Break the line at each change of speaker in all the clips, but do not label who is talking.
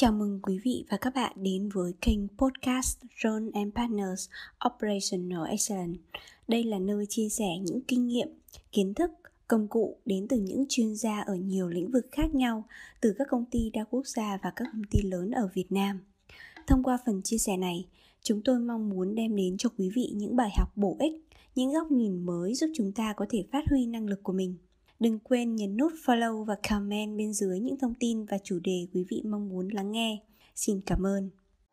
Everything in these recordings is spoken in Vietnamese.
Chào mừng quý vị và các bạn đến với kênh podcast John and Partners Operational Excellence. Đây là nơi chia sẻ những kinh nghiệm, kiến thức, công cụ đến từ những chuyên gia ở nhiều lĩnh vực khác nhau từ các công ty đa quốc gia và các công ty lớn ở Việt Nam. Thông qua phần chia sẻ này, chúng tôi mong muốn đem đến cho quý vị những bài học bổ ích, những góc nhìn mới giúp chúng ta có thể phát huy năng lực của mình. Đừng quên nhấn nút follow và comment bên dưới những thông tin và chủ đề quý vị mong muốn lắng nghe. Xin cảm ơn.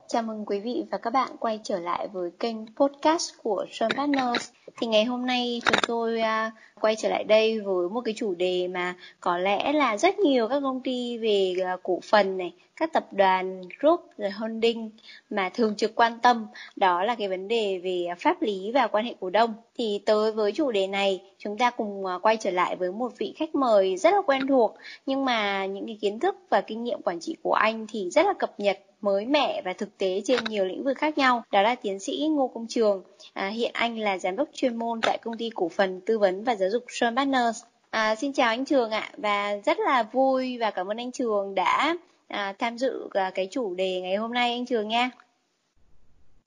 Chào mừng quý vị và các bạn quay trở lại với kênh podcast của Sean Partners. Thì ngày hôm nay chúng tôi uh, quay trở lại đây với một cái chủ đề mà có lẽ là rất nhiều các công ty về uh, cổ phần này, các tập đoàn group rồi holding mà thường trực quan tâm đó là cái vấn đề về pháp lý và quan hệ cổ đông. Thì tới với chủ đề này chúng ta cùng uh, quay trở lại với một vị khách mời rất là quen thuộc nhưng mà những cái kiến thức và kinh nghiệm quản trị của anh thì rất là cập nhật mới mẻ và thực tế trên nhiều lĩnh vực khác nhau. Đó là tiến sĩ Ngô Công Trường. À, hiện anh là giám đốc chuyên môn tại công ty cổ phần tư vấn và giáo dục Sun Partners. À, xin chào anh Trường ạ và rất là vui và cảm ơn anh Trường đã à, tham dự à, cái chủ đề ngày hôm nay anh Trường nha.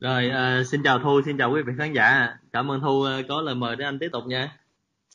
Rồi, à, xin chào Thu, xin chào quý vị khán giả. Cảm ơn Thu à, có lời mời để anh tiếp tục nha.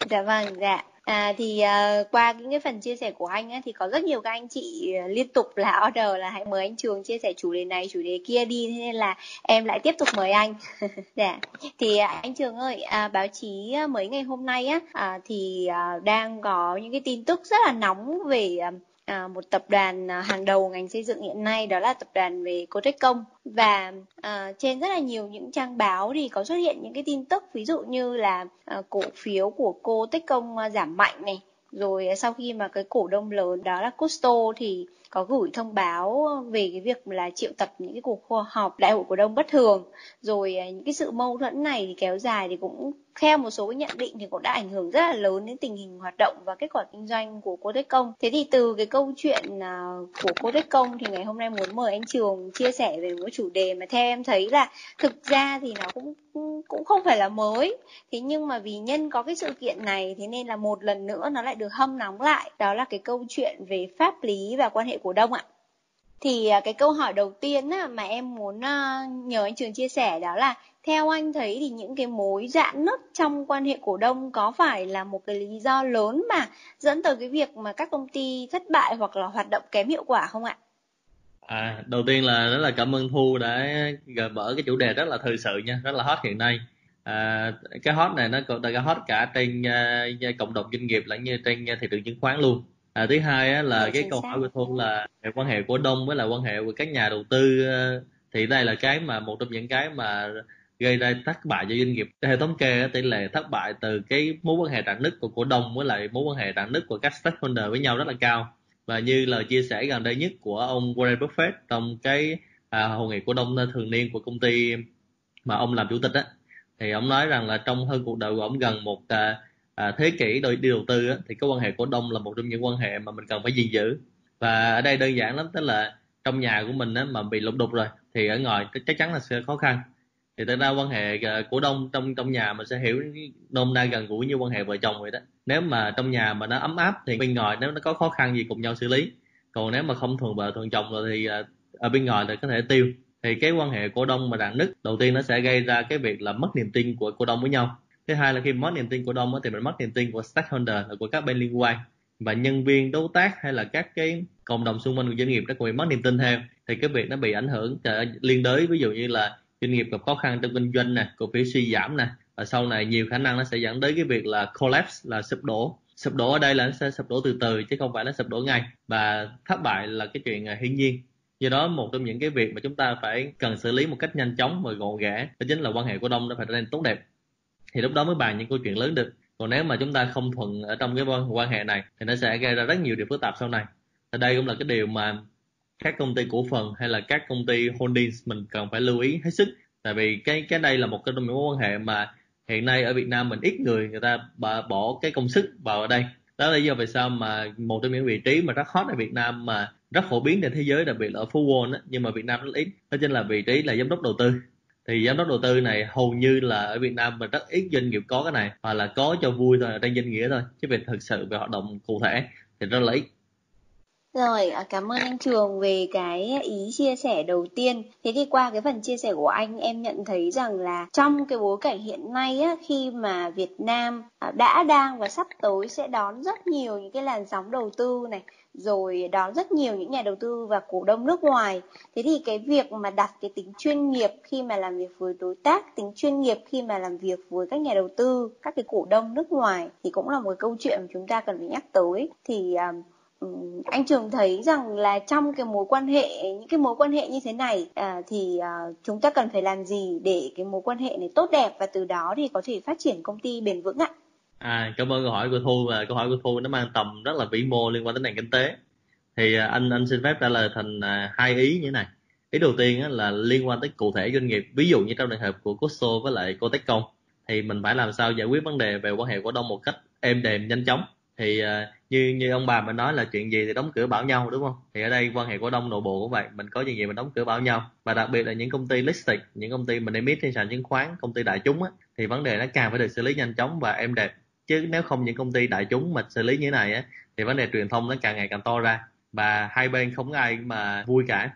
Dạ vâng, dạ. À, thì uh, qua những cái phần chia sẻ của anh ấy, thì có rất nhiều các anh chị à, liên tục là order là hãy mời anh Trường chia sẻ chủ đề này chủ đề kia đi thế nên là em lại tiếp tục mời anh. Dạ. Thì uh, anh Trường ơi uh, báo chí uh, mấy ngày hôm nay á uh, thì uh, đang có những cái tin tức rất là nóng về uh, à, một tập đoàn à, hàng đầu ngành xây dựng hiện nay đó là tập đoàn về Cotecom. Và à, trên rất là nhiều những trang báo thì có xuất hiện những cái tin tức ví dụ như là à, cổ phiếu của Cotecom à, giảm mạnh này. Rồi à, sau khi mà cái cổ đông lớn đó là Costo thì có gửi thông báo về cái việc là triệu tập những cái cuộc họp đại hội cổ đông bất thường. Rồi à, những cái sự mâu thuẫn này thì kéo dài thì cũng theo một số cái nhận định thì cũng đã ảnh hưởng rất là lớn đến tình hình hoạt động và kết quả kinh doanh của cô Công. Thế thì từ cái câu chuyện à, của cô Công thì ngày hôm nay muốn mời anh Trường chia sẻ về một chủ đề mà theo em thấy là thực ra thì nó cũng cũng không phải là mới. Thế nhưng mà vì nhân có cái sự kiện này, thế nên là một lần nữa nó lại được hâm nóng lại. Đó là cái câu chuyện về pháp lý và quan hệ cổ đông ạ thì à, cái câu hỏi đầu tiên mà em muốn à, nhờ anh Trường chia sẻ đó là theo anh thấy thì những cái mối dạn nứt trong quan hệ cổ đông có phải là một cái lý do lớn mà dẫn tới cái việc mà các công ty thất bại hoặc là hoạt động kém hiệu quả không ạ?
À, đầu tiên là rất là cảm ơn Thu đã gợi mở cái chủ đề rất là thời sự nha, rất là hot hiện nay. À, cái hot này nó còn cái hot cả trên uh, cộng đồng doanh nghiệp lẫn như trên thị trường chứng khoán luôn à, thứ hai á, là Đấy, cái câu hỏi của thôn là quan hệ của đông với là quan hệ của các nhà đầu tư ờ, thì đây là cái mà một trong những cái mà gây ra thất bại cho doanh nghiệp. Hệ thống kê tỷ lệ thất bại từ cái mối quan hệ rạn nứt của cổ đông với lại mối quan hệ rạn nứt của các stakeholder với nhau rất là cao. Và như lời chia sẻ gần đây nhất của ông Warren Buffett trong cái à, hội nghị cổ đông thường niên của công ty mà ông làm chủ tịch á thì ông nói rằng là trong hơn cuộc đời của ông gần một à, à, thế kỷ đội đi đầu tư á, thì cái quan hệ cổ đông là một trong những quan hệ mà mình cần phải gìn giữ. Và ở đây đơn giản lắm tức là trong nhà của mình á, mà bị lục đục rồi thì ở ngoài chắc chắn là sẽ khó khăn thì thực ra quan hệ ờ, cổ đông trong trong nhà mình sẽ hiểu nôm na gần gũi như quan hệ vợ chồng vậy đó. Nếu mà trong nhà mà nó ấm áp thì bên ngoài nếu nó có khó khăn gì cùng nhau xử lý. Còn nếu mà không thuần vợ thuần chồng rồi thì ờ, ở bên ngoài thì có thể tiêu. Thì cái quan hệ cổ đông mà rạn nứt đầu tiên nó sẽ gây ra cái việc là mất niềm tin của cổ đông với nhau. Thứ hai là khi mất niềm tin cổ đông thì mình mất niềm tin của stakeholder là của các bên liên quan và nhân viên đối tác hay là các cái cộng đồng xung quanh của doanh nghiệp nó cũng bị mất niềm tin theo. Thì cái việc nó bị ảnh hưởng ờ, liên đới, ví dụ như là doanh nghiệp gặp khó khăn trong kinh doanh nè, cổ phiếu suy giảm nè, và sau này nhiều khả năng nó sẽ dẫn đến cái việc là collapse, là sụp đổ. Sụp đổ ở đây là nó sẽ sụp đổ từ từ chứ không phải là sụp đổ ngay, và thất bại là cái chuyện à, hiển nhiên. Do đó một trong những cái việc mà chúng ta phải cần xử lý một cách nhanh chóng và gọn ghẽ đó chính là quan hệ cổ đông nó phải trở nên tốt đẹp. Thì lúc đó mới bàn những câu chuyện lớn được. Còn nếu mà chúng ta không thuận ở trong cái quan hệ này thì nó sẽ gây ra rất nhiều điều phức tạp sau này. Thì đây cũng là cái điều mà các công ty cổ phần hay là các công ty holdings mình cần phải lưu ý hết sức. Tại vì cái cái đây là một cái mối quan hệ mà hiện nay ở Việt Nam mình ít người người ta bỏ cái công sức vào ở đây. Đó là lý do vì sao mà một trong những vị trí mà rất hot ở Việt Nam mà rất phổ biến trên thế giới, đặc biệt là ở phố Wall nhưng mà Việt Nam rất ít, đó chính là vị trí là giám đốc đầu tư. Thì giám đốc đầu tư này hầu như là ở Việt Nam mình rất ít doanh nghiệp có cái này, hoặc là có cho vui thôi trên danh nghĩa thôi, chứ về thực sự về hoạt động cụ thể thì rất là ít.
Rồi, à, cảm ơn anh Trường về cái ý chia sẻ đầu tiên. Thế thì qua cái phần chia sẻ của anh em nhận thấy rằng là trong cái bối cảnh hiện nay á, khi mà Việt Nam à, đã đang và sắp tới sẽ đón rất nhiều những cái làn sóng đầu tư này rồi đón rất nhiều những nhà đầu tư và cổ đông nước ngoài thế thì cái việc mà đặt cái tính chuyên nghiệp khi mà làm việc với đối tác tính chuyên nghiệp khi mà làm việc với các nhà đầu tư các cái cổ đông nước ngoài thì cũng là một câu chuyện mà chúng ta cần phải nhắc tới thì um, Ừ, anh trường thấy rằng là trong cái mối quan hệ những cái mối quan hệ như thế này à, thì à, chúng ta cần phải làm gì để cái mối quan hệ này tốt đẹp và từ đó thì có thể phát triển công ty bền vững ạ
À, cảm ơn câu hỏi của Thu và câu hỏi của Thu nó mang tầm rất là vĩ mô liên quan đến nền kinh tế. Thì à, anh anh xin phép trả lời thành à, hai ý như thế này. Ý đầu tiên á, là liên quan tới cụ thể doanh nghiệp. Ví dụ như trong trường hợp của Costco với lại Cotecom thì mình phải làm sao giải quyết vấn đề về quan hệ cổ đông một cách êm đềm nhanh chóng. Thì à, như như ông bà mình nói là chuyện gì thì đóng cửa bảo nhau đúng không? Thì ở đây quan hệ cổ đông nội bộ cũng vậy, mình có chuyện gì mình đóng cửa bảo nhau. Và đặc biệt là những công ty listed, những công ty mình emit trên sàn chứng khoán, công ty đại chúng á, thì vấn đề nó càng phải được xử lý nhanh chóng và êm đẹp chứ nếu không những công ty đại chúng mà xử lý như thế này á thì vấn đề truyền thông nó càng ngày càng to ra và hai bên không có ai mà vui cả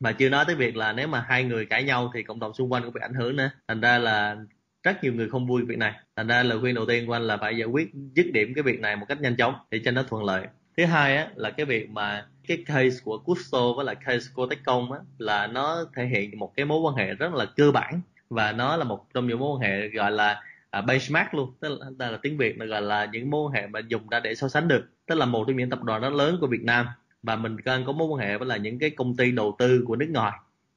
mà chưa nói tới việc là nếu mà hai người cãi nhau thì cộng đồng xung quanh cũng bị ảnh hưởng nữa thành ra là rất nhiều người không vui việc này. Thành ra lời khuyên đầu tiên của anh là phải giải quyết dứt điểm cái việc này một cách nhanh chóng để cho nó thuận lợi. Thứ hai á là cái việc mà cái case của Custo với lại case của Techcom á là nó thể hiện một cái mối quan hệ rất là cơ bản và nó là một trong những mối quan hệ gọi là à, benchmark luôn. Tức là, tức là tiếng việt là gọi là những mối quan hệ mà dùng ra để so sánh được. Tức là một trong những tập đoàn rất lớn của việt nam và mình cần có mối quan hệ với là những cái công ty đầu tư của nước ngoài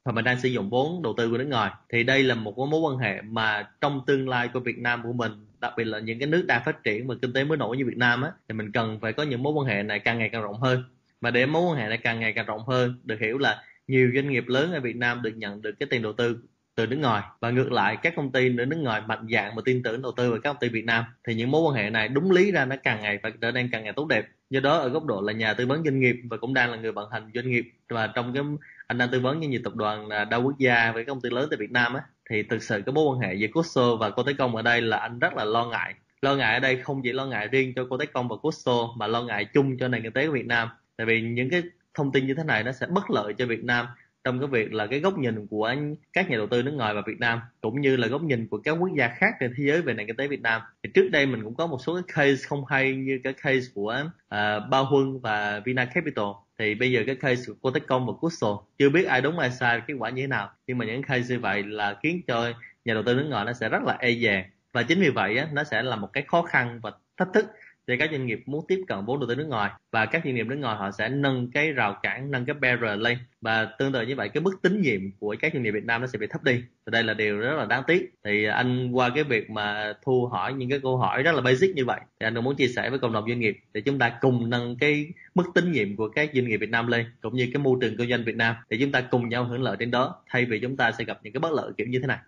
và mình đang sử dụng vốn đầu tư của nước ngoài. Thì đây là một mối quan hệ mà trong tương lai của Việt Nam của mình, đặc biệt là những cái nước đang phát triển và kinh tế mới nổi như Việt Nam á, thì mình cần phải có những mối quan hệ này càng ngày càng rộng hơn. Và để mối quan hệ này càng ngày càng rộng hơn, được hiểu là nhiều doanh nghiệp lớn ở Việt Nam được nhận được cái tiền đầu tư từ nước ngoài. Và ngược lại, các công ty ở nước ngoài mạnh dạng và tin tưởng đầu tư vào các công ty Việt Nam, thì những mối quan hệ này đúng lý ra nó càng ngày phải trở nên càng ngày tốt đẹp. Do đó, ở góc độ là nhà tư vấn doanh nghiệp và cũng đang là người vận hành doanh nghiệp. Và trong cái anh đang tư vấn với nhiều tập đoàn à, đa quốc gia với các công ty lớn tại Việt Nam á, thì thực sự cái mối quan hệ giữa Costco và cô Tế Công ở đây là anh rất là lo ngại. Lo ngại ở đây không chỉ lo ngại riêng cho cô Tế Công và Costco mà lo ngại chung cho nền kinh tế của Việt Nam. Tại vì những cái thông tin như thế này nó sẽ bất lợi cho Việt Nam trong cái việc là cái góc nhìn của các nhà đầu tư nước ngoài và Việt Nam cũng như là góc nhìn của các quốc gia khác trên thế giới về nền kinh tế Việt Nam. Thì trước đây mình cũng có một số cái case không hay như cái case của à, uh, Bao Huân và Vina Capital. Thì bây giờ cái case của Cotecom và Custo chưa biết ai đúng ai sai kết quả như thế nào. Nhưng mà những case như vậy là khiến cho nhà đầu tư nước ngoài nó sẽ rất là e dè. Và chính vì vậy á, nó sẽ là một cái khó khăn và thách thức thì các doanh nghiệp muốn tiếp cận vốn đầu tư nước ngoài và các doanh nghiệp nước ngoài họ sẽ nâng cái rào cản, nâng cái barrier lên. Và tương tự như vậy, cái mức tín nhiệm của các doanh nghiệp Việt Nam nó sẽ bị thấp đi. Thì đây là điều rất là đáng tiếc. Thì anh, qua cái việc mà thu hỏi những cái câu hỏi rất là basic như vậy, thì anh cũng muốn chia sẻ với cộng đồng doanh nghiệp để chúng ta cùng nâng cái mức tín nhiệm của các doanh nghiệp Việt Nam lên, cũng như cái môi trường kinh doanh Việt Nam, để chúng ta cùng nhau hưởng lợi trên đó, thay vì chúng ta sẽ gặp những cái bất lợi kiểu như thế này.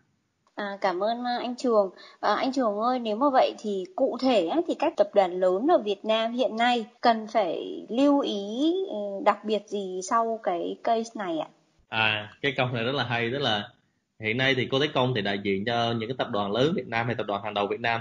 À, cảm ơn à, anh Trường. À, anh Trường ơi, nếu mà vậy thì cụ thể thì các tập đoàn lớn ở Việt Nam hiện nay cần phải lưu ý ừ, đặc biệt gì sau cái case này ạ?
À, cái câu này rất là hay, tức là hiện nay thì cô Thế Công thì đại diện cho những cái tập đoàn lớn Việt Nam hay tập đoàn hàng đầu Việt Nam.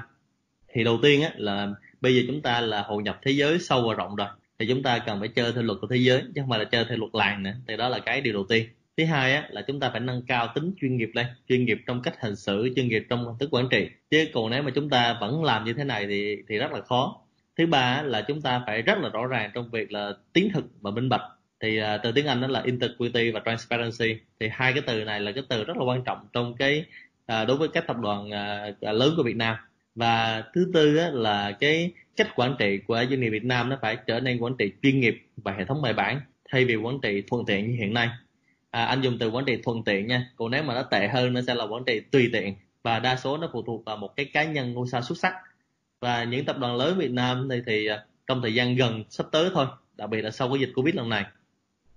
Thì đầu tiên á là bây giờ chúng ta là hội nhập thế giới sâu và rộng rồi thì chúng ta cần phải chơi theo luật của thế giới chứ không phải là chơi theo luật làng nữa thì đó là cái điều đầu tiên thứ hai á, là chúng ta phải nâng cao tính chuyên nghiệp lên chuyên nghiệp trong cách hành xử chuyên nghiệp trong hình thức quản trị. Chứ còn nếu mà chúng ta vẫn làm như thế này thì thì rất là khó. Thứ ba á, là chúng ta phải rất là rõ ràng trong việc là tiến thực và minh bạch. Thì uh, từ tiếng Anh đó là integrity và transparency. Thì hai cái từ này là cái từ rất là quan trọng trong cái uh, đối với các tập đoàn uh, lớn của Việt Nam. Và thứ tư á, là cái cách quản trị của doanh nghiệp Việt Nam nó phải trở nên quản trị chuyên nghiệp và hệ thống bài bản thay vì quản trị thuận tiện như hiện nay à, anh dùng từ quản trị thuận tiện nha. Còn nếu mà nó tệ hơn nó sẽ là quản trị tùy tiện. Và đa số nó phụ thuộc vào một cái cá nhân ngôi sao xuất sắc. Và những tập đoàn lớn Việt Nam thì, thì trong thời gian gần sắp tới thôi đặc biệt là sau cái dịch Covid lần này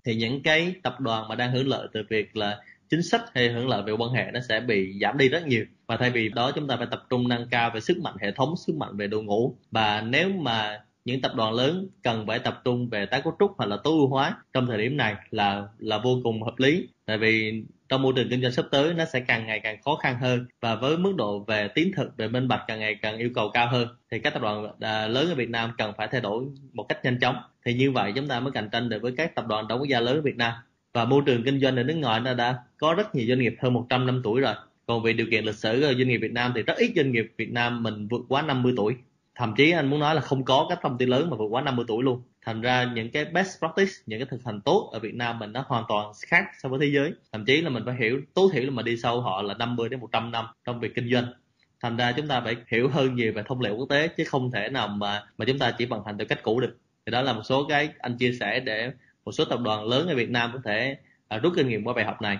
thì những cái tập đoàn mà đang hưởng lợi từ việc là chính sách hay hưởng lợi về quan hệ nó sẽ bị giảm đi rất nhiều. Và thay vì đó chúng ta phải tập trung nâng cao về sức mạnh hệ thống sức mạnh về đội ngũ. Và nếu mà những tập đoàn lớn cần phải tập trung về tái cấu trúc hoặc là tối ưu hóa trong thời điểm này là là vô cùng hợp lý. Tại vì trong môi trường kinh doanh sắp tới, nó sẽ càng ngày càng khó khăn hơn và với mức độ về tiến thực, về minh bạch càng ngày càng yêu cầu cao hơn, thì các tập đoàn à, lớn ở Việt Nam cần phải thay đổi một cách nhanh chóng. Thì như vậy chúng ta mới cạnh tranh được với các tập đoàn đóng quốc gia lớn ở Việt Nam. Và môi trường kinh doanh ở nước ngoài nó đã có rất nhiều doanh nghiệp hơn 100 năm tuổi rồi. Còn về điều kiện lịch sử doanh nghiệp Việt Nam thì rất ít doanh nghiệp Việt Nam mình vượt quá 50 tuổi thậm chí anh muốn nói là không có các công ty lớn mà vượt quá 50 tuổi luôn. Thành ra những cái best practice, những cái thực hành tốt ở Việt Nam mình nó hoàn toàn khác so với thế giới. Thậm chí là mình phải hiểu, tối thiểu là mà đi sâu họ là 50 đến 100 năm trong việc kinh doanh. Thành ra chúng ta phải hiểu hơn nhiều về thông lệ quốc tế, chứ không thể nào mà mà chúng ta chỉ vận hành theo cách cũ được. Thì đó là một số cái anh chia sẻ để một số tập đoàn lớn ở Việt Nam có thể à, rút kinh nghiệm qua bài học này.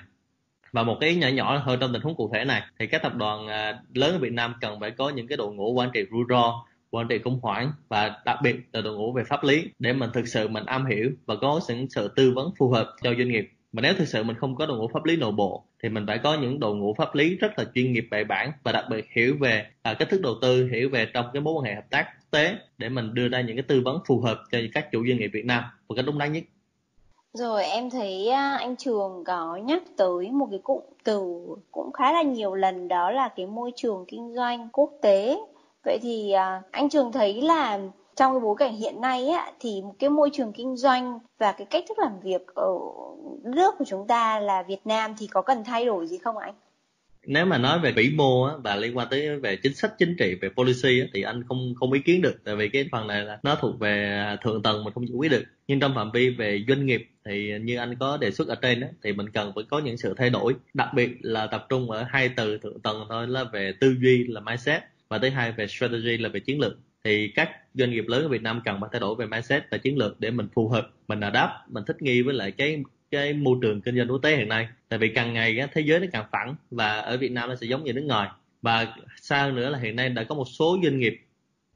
Và một cái nhỏ nhỏ hơn trong tình huống cụ thể này, thì các tập đoàn à, lớn ở Việt Nam cần phải có những cái đội ngũ quản trị rủi ro quản trị khủng hoảng và đặc biệt là đội ngũ về pháp lý để mình thực sự mình am hiểu và có những sự tư vấn phù hợp cho doanh nghiệp. Mà nếu thực sự mình không có đội ngũ pháp lý nội bộ thì mình phải có những đội ngũ pháp lý rất là chuyên nghiệp bài bản và đặc biệt hiểu về à, cách thức đầu tư hiểu về trong cái mối quan hệ hợp tác quốc tế để mình đưa ra những cái tư vấn phù hợp cho các chủ doanh nghiệp Việt Nam một cách đúng đắn nhất.
Rồi em thấy à, anh Trường có nhắc tới một cái cụm từ cũng khá là nhiều lần đó là cái môi trường kinh doanh quốc tế vậy thì à, anh Trường thấy là trong cái bối cảnh hiện nay á, thì một cái môi trường kinh doanh và cái cách thức làm việc ở nước của chúng ta là Việt Nam thì có cần thay đổi gì không anh?
nếu mà nói về vĩ mô á, và liên quan tới về chính sách chính trị về policy á, thì anh không không ý kiến được. Tại vì cái phần này là nó thuộc về thượng tầng mình không giải quyết được. Nhưng trong phạm vi về doanh nghiệp thì như anh có đề xuất ở trên á, thì mình cần phải có những sự thay đổi. Đặc biệt là tập trung ở hai từ thượng tầng thôi là về tư duy là mindset và thứ hai về strategy là về chiến lược. Thì các doanh nghiệp lớn ở Việt Nam cần phải thay đổi về mindset và chiến lược để mình phù hợp mình đáp mình thích nghi với lại cái cái môi trường kinh doanh quốc tế hiện nay. Tại vì càng ngày á, thế giới nó càng phẳng và ở Việt Nam nó sẽ giống như nước ngoài. Và sau nữa là hiện nay đã có một số doanh nghiệp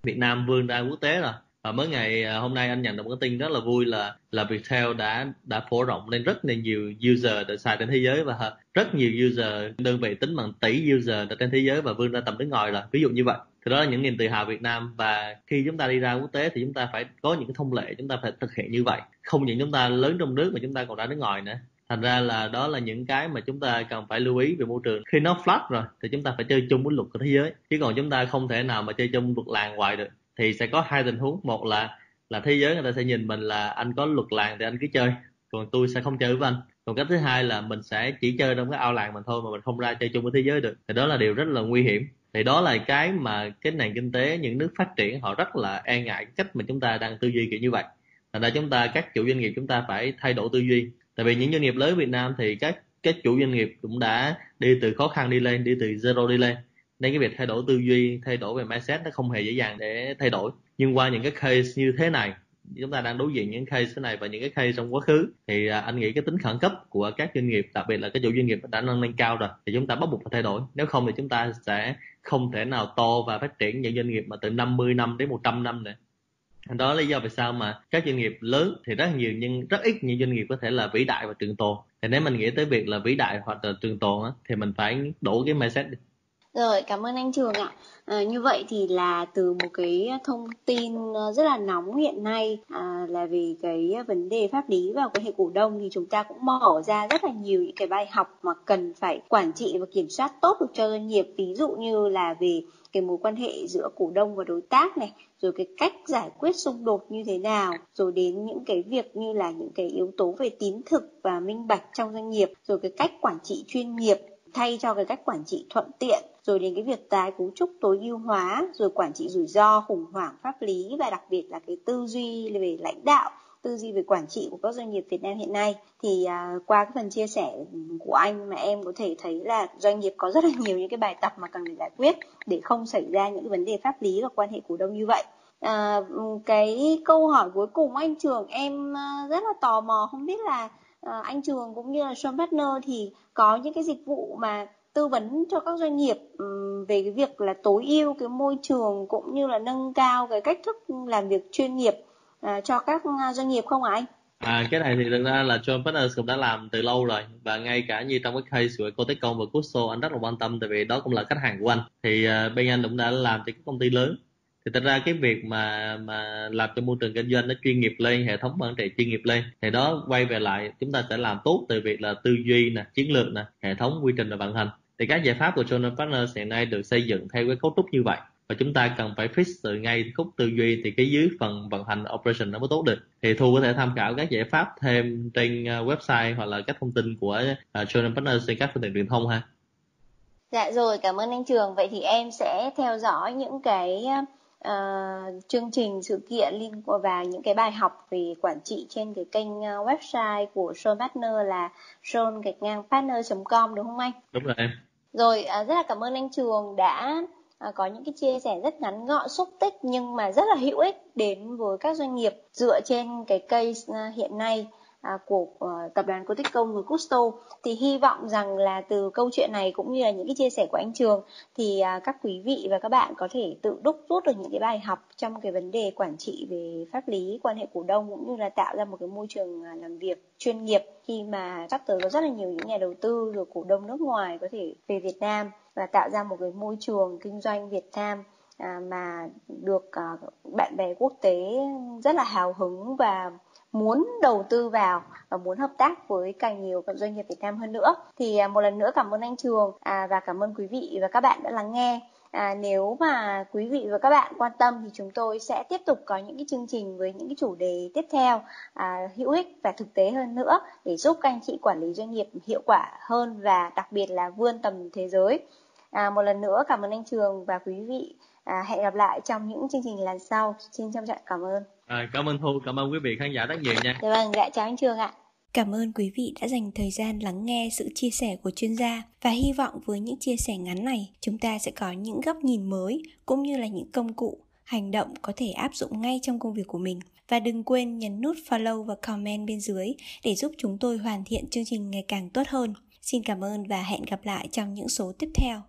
Việt Nam vươn ra quốc tế rồi. À, mới ngày ờ, hôm nay anh nhận được một cái tin rất là vui là là Viettel đã đã phổ rộng lên rất là nhiều user để xài trên thế giới và rất nhiều user đơn vị tính bằng tỷ user trên thế giới và vươn ra tầm nước ngoài là ví dụ như vậy. Thì đó là những niềm tự hào Việt Nam và khi chúng ta đi ra quốc tế thì chúng ta phải có những cái thông lệ chúng ta phải thực hiện như vậy. Không những chúng ta lớn trong nước mà chúng ta còn ra nước ngoài nữa. Thành ra là đó là những cái mà chúng ta cần phải lưu ý về môi trường. Khi nó flat rồi thì chúng ta phải chơi chung với luật của thế giới chứ còn chúng ta không thể nào mà chơi chung luật làng hoài được thì sẽ có hai tình huống. Một là là thế giới người ta sẽ nhìn mình là anh có luật làng thì anh cứ chơi, còn tôi sẽ không chơi với anh. Còn cách thứ hai là mình sẽ chỉ chơi trong cái ao làng mình thôi mà mình không ra chơi chung với thế giới được. Thì đó là điều rất là nguy hiểm. Thì đó là cái mà cái nền kinh tế, những nước phát triển họ rất là e ngại cách mà chúng ta đang tư duy kiểu như vậy. Thành ra chúng ta, các chủ doanh nghiệp chúng ta phải thay đổi tư duy. Tại vì những doanh nghiệp lớn Việt Nam thì các các chủ doanh nghiệp cũng đã đi từ khó khăn đi lên, đi từ zero đi lên nên cái việc thay đổi tư duy thay đổi về mindset nó không hề dễ dàng để thay đổi. Nhưng qua những cái case như thế này chúng ta đang đối diện những case thế này và những cái case trong quá khứ thì à, anh nghĩ cái tính khẩn cấp của các doanh nghiệp đặc biệt là cái chủ doanh nghiệp đã nâng lên cao rồi thì chúng ta bắt buộc phải thay đổi. Nếu không thì chúng ta sẽ không thể nào to và phát triển những doanh nghiệp mà từ 50 năm đến 100 năm nữa. Đó là lý do vì sao mà các doanh nghiệp lớn thì rất nhiều nhưng rất ít những doanh nghiệp có thể là vĩ đại và trường tồn. Thì nếu mình nghĩ tới việc là vĩ đại hoặc là trường tồn á, thì mình phải đổi cái mindset
rồi, cảm ơn anh Trường ạ. À, như vậy thì là từ một cái thông tin ờ, rất là nóng hiện nay à, là về cái vấn đề pháp lý và quan hệ cổ đông thì chúng ta cũng mở ra rất là nhiều những cái bài học mà cần phải quản trị và kiểm soát tốt được cho doanh nghiệp. Ví dụ như là về cái mối quan hệ giữa cổ đông và đối tác này, rồi cái cách giải quyết xung đột như thế nào, rồi đến những cái việc như là những cái yếu tố về tín thực và minh bạch trong doanh nghiệp, rồi cái cách quản trị chuyên nghiệp thay cho cái cách quản trị thuận tiện rồi đến cái việc tái cấu trúc tối ưu hóa rồi quản trị rủi ro khủng hoảng pháp lý và đặc biệt là cái tư duy về lãnh đạo tư duy về quản trị của các doanh nghiệp Việt Nam hiện nay. Thì à, qua cái phần chia sẻ của anh mà em có thể thấy là doanh nghiệp có rất là nhiều những cái bài tập mà cần phải giải quyết để không xảy ra những cái vấn đề pháp lý và quan hệ cổ đông như vậy. À, cái câu hỏi cuối cùng anh Trường em à, rất là tò mò không biết là à, anh Trường cũng như là Sean Partner thì có những cái dịch vụ mà tư vấn cho các doanh nghiệp về cái việc là tối ưu cái môi trường cũng như là nâng cao cái cách thức làm việc chuyên nghiệp à, cho các ờ, doanh nghiệp không ạ anh?
À, cái này thì thực ra là John Partners cũng đã làm từ lâu rồi và ngay cả như trong cái case của Cotecom và Custo anh rất là quan tâm tại vì đó cũng là khách hàng của anh thì uh, bên anh cũng đã làm cho các công ty lớn thì thật ra cái việc mà mà làm cho môi trường kinh doanh nó chuyên nghiệp lên hệ thống quản trị chuyên nghiệp lên thì đó quay về lại chúng ta sẽ làm tốt từ việc là tư duy nè chiến lược nè hệ thống quy trình và vận hành. Thì các giải pháp của Journal Partners hiện nay được xây dựng theo cái cấu trúc như vậy. Và chúng ta cần phải fix từ ngay khúc tư duy thì cái dưới phần vận hành operation nó mới tốt được. Thì thu có thể tham khảo các giải pháp thêm trên à, website hoặc là các thông tin của à, uh, Journal Partners trên các phương tiện truyền thông ha.
Dạ rồi cảm ơn anh Trường. Vậy thì em sẽ theo dõi những cái à, uh, chương trình sự kiện liên quan vào những cái bài học về quản trị trên cái kênh uh, website của Show Partner là show gạch ngang partner.com đúng không anh?
Đúng rồi em.
Rồi uh, rất là cảm ơn anh Trường đã À, có những cái chia sẻ rất ngắn gọn xúc tích nhưng mà rất là hữu ích đến với các doanh nghiệp dựa trên cái case hiện nay à, của ờ, tập đoàn Coticom và Custo thì hy vọng rằng là từ câu chuyện này cũng như là những cái chia sẻ của anh Trường thì à, các quý vị và các bạn có thể tự đúc rút được những cái bài học trong cái vấn đề quản trị về pháp lý quan hệ cổ đông cũng như là tạo ra một cái môi trường à, làm việc chuyên nghiệp khi mà sắp tới có rất là nhiều những nhà đầu tư rồi cổ đông nước ngoài có thể về Việt Nam và tạo ra một cái môi trường kinh doanh Việt Nam à, mà được à, bạn bè quốc tế rất là hào hứng và muốn đầu tư vào và muốn hợp tác với càng nhiều các doanh nghiệp Việt Nam hơn nữa. Thì à, một lần nữa cảm ơn anh Trường à, và cảm ơn quý vị và các bạn đã lắng nghe. À, nếu mà quý vị và các bạn quan tâm thì chúng tôi sẽ tiếp tục có những cái chương trình với những cái chủ đề tiếp theo à, hữu ích và thực tế hơn nữa để giúp các anh chị quản lý doanh nghiệp hiệu quả hơn và đặc biệt là vươn tầm thế giới. À, một lần nữa cảm ơn anh Trường và quý vị. À, hẹn gặp lại trong những chương trình lần sau. Xin trân trọng cảm ơn.
À, cảm ơn Thu, cảm ơn quý vị khán giả rất nhiều nha.
Dạ vâng, dạ chào anh Trường ạ.
Cảm ơn quý vị đã dành thời gian lắng nghe sự chia sẻ của chuyên gia và hy vọng với những chia sẻ ngắn này chúng ta sẽ có những góc nhìn mới cũng như là những công cụ, hành động có thể áp dụng ngay trong công việc của mình. Và đừng quên nhấn nút follow và comment bên dưới để giúp chúng tôi hoàn thiện chương trình ngày càng tốt hơn. Xin cảm ơn và hẹn gặp lại trong những số tiếp theo.